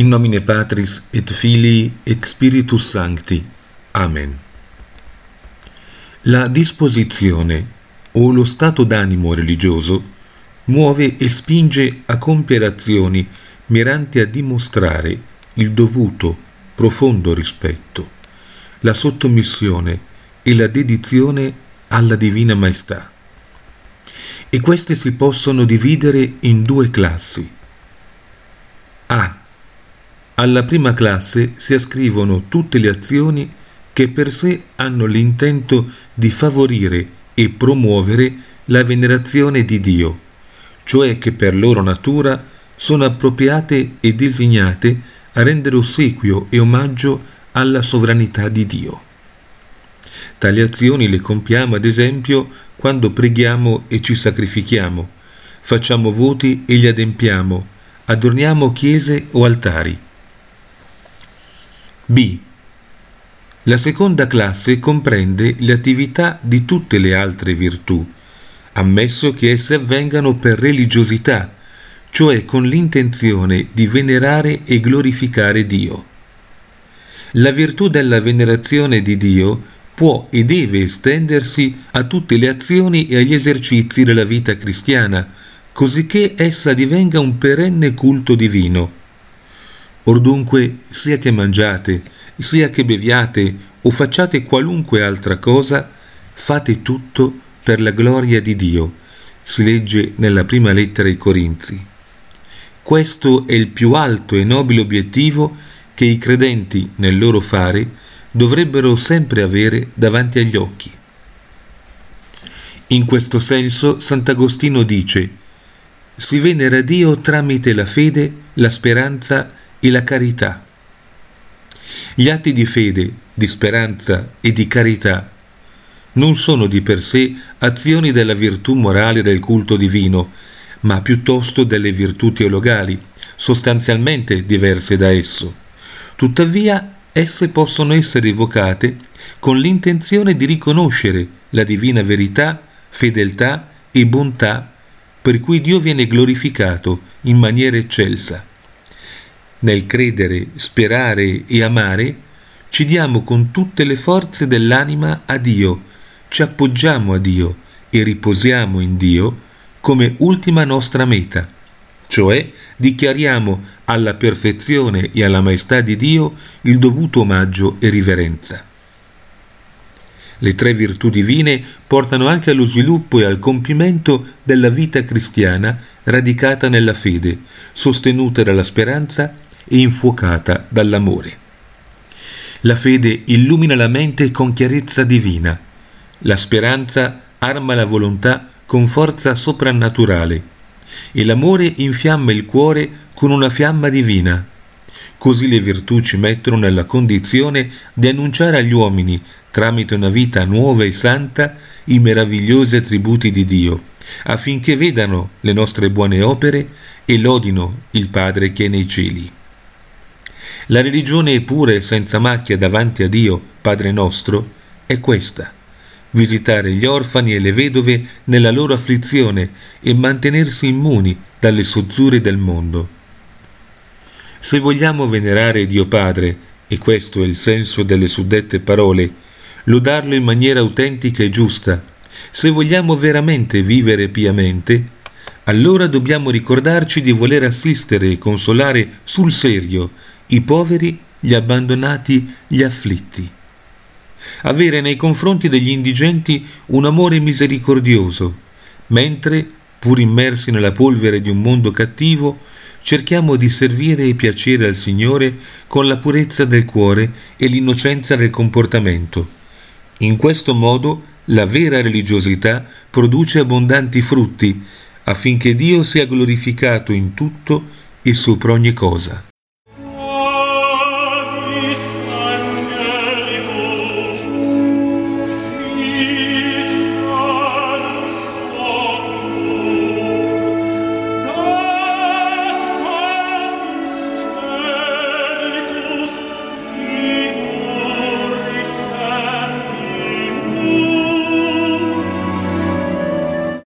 In nomine Patris et Filii et Spiritus Sancti. Amen. La disposizione o lo stato d'animo religioso muove e spinge a compiere azioni miranti a dimostrare il dovuto, profondo rispetto, la sottomissione e la dedizione alla Divina Maestà. E queste si possono dividere in due classi. A alla prima classe si ascrivono tutte le azioni che per sé hanno l'intento di favorire e promuovere la venerazione di Dio, cioè che per loro natura sono appropriate e designate a rendere ossequio e omaggio alla sovranità di Dio. Tali azioni le compiamo ad esempio quando preghiamo e ci sacrifichiamo, facciamo voti e li adempiamo, adorniamo chiese o altari. B. La seconda classe comprende le attività di tutte le altre virtù, ammesso che esse avvengano per religiosità, cioè con l'intenzione di venerare e glorificare Dio. La virtù della venerazione di Dio può e deve estendersi a tutte le azioni e agli esercizi della vita cristiana, cosicché essa divenga un perenne culto divino Or dunque, sia che mangiate, sia che beviate o facciate qualunque altra cosa, fate tutto per la gloria di Dio, si legge nella prima lettera ai Corinzi. Questo è il più alto e nobile obiettivo che i credenti nel loro fare dovrebbero sempre avere davanti agli occhi. In questo senso Sant'Agostino dice si venera Dio tramite la fede, la speranza e la carità. Gli atti di fede, di speranza e di carità non sono di per sé azioni della virtù morale del culto divino, ma piuttosto delle virtù teologali, sostanzialmente diverse da esso. Tuttavia, esse possono essere evocate con l'intenzione di riconoscere la divina verità, fedeltà e bontà per cui Dio viene glorificato in maniera eccelsa. Nel credere, sperare e amare, ci diamo con tutte le forze dell'anima a Dio, ci appoggiamo a Dio e riposiamo in Dio come ultima nostra meta, cioè dichiariamo alla perfezione e alla maestà di Dio il dovuto omaggio e riverenza. Le tre virtù divine portano anche allo sviluppo e al compimento della vita cristiana radicata nella fede, sostenuta dalla speranza e infuocata dall'amore. La fede illumina la mente con chiarezza divina, la speranza arma la volontà con forza soprannaturale e l'amore infiamma il cuore con una fiamma divina. Così le virtù ci mettono nella condizione di annunciare agli uomini, tramite una vita nuova e santa, i meravigliosi attributi di Dio, affinché vedano le nostre buone opere e lodino il Padre che è nei cieli. La religione pura e senza macchia davanti a Dio, Padre nostro, è questa. Visitare gli orfani e le vedove nella loro afflizione e mantenersi immuni dalle sozzure del mondo. Se vogliamo venerare Dio Padre, e questo è il senso delle suddette parole, lodarlo in maniera autentica e giusta, se vogliamo veramente vivere piamente, allora dobbiamo ricordarci di voler assistere e consolare sul serio i poveri, gli abbandonati, gli afflitti. Avere nei confronti degli indigenti un amore misericordioso, mentre, pur immersi nella polvere di un mondo cattivo, cerchiamo di servire e piacere al Signore con la purezza del cuore e l'innocenza del comportamento. In questo modo la vera religiosità produce abbondanti frutti, affinché Dio sia glorificato in tutto e sopra ogni cosa.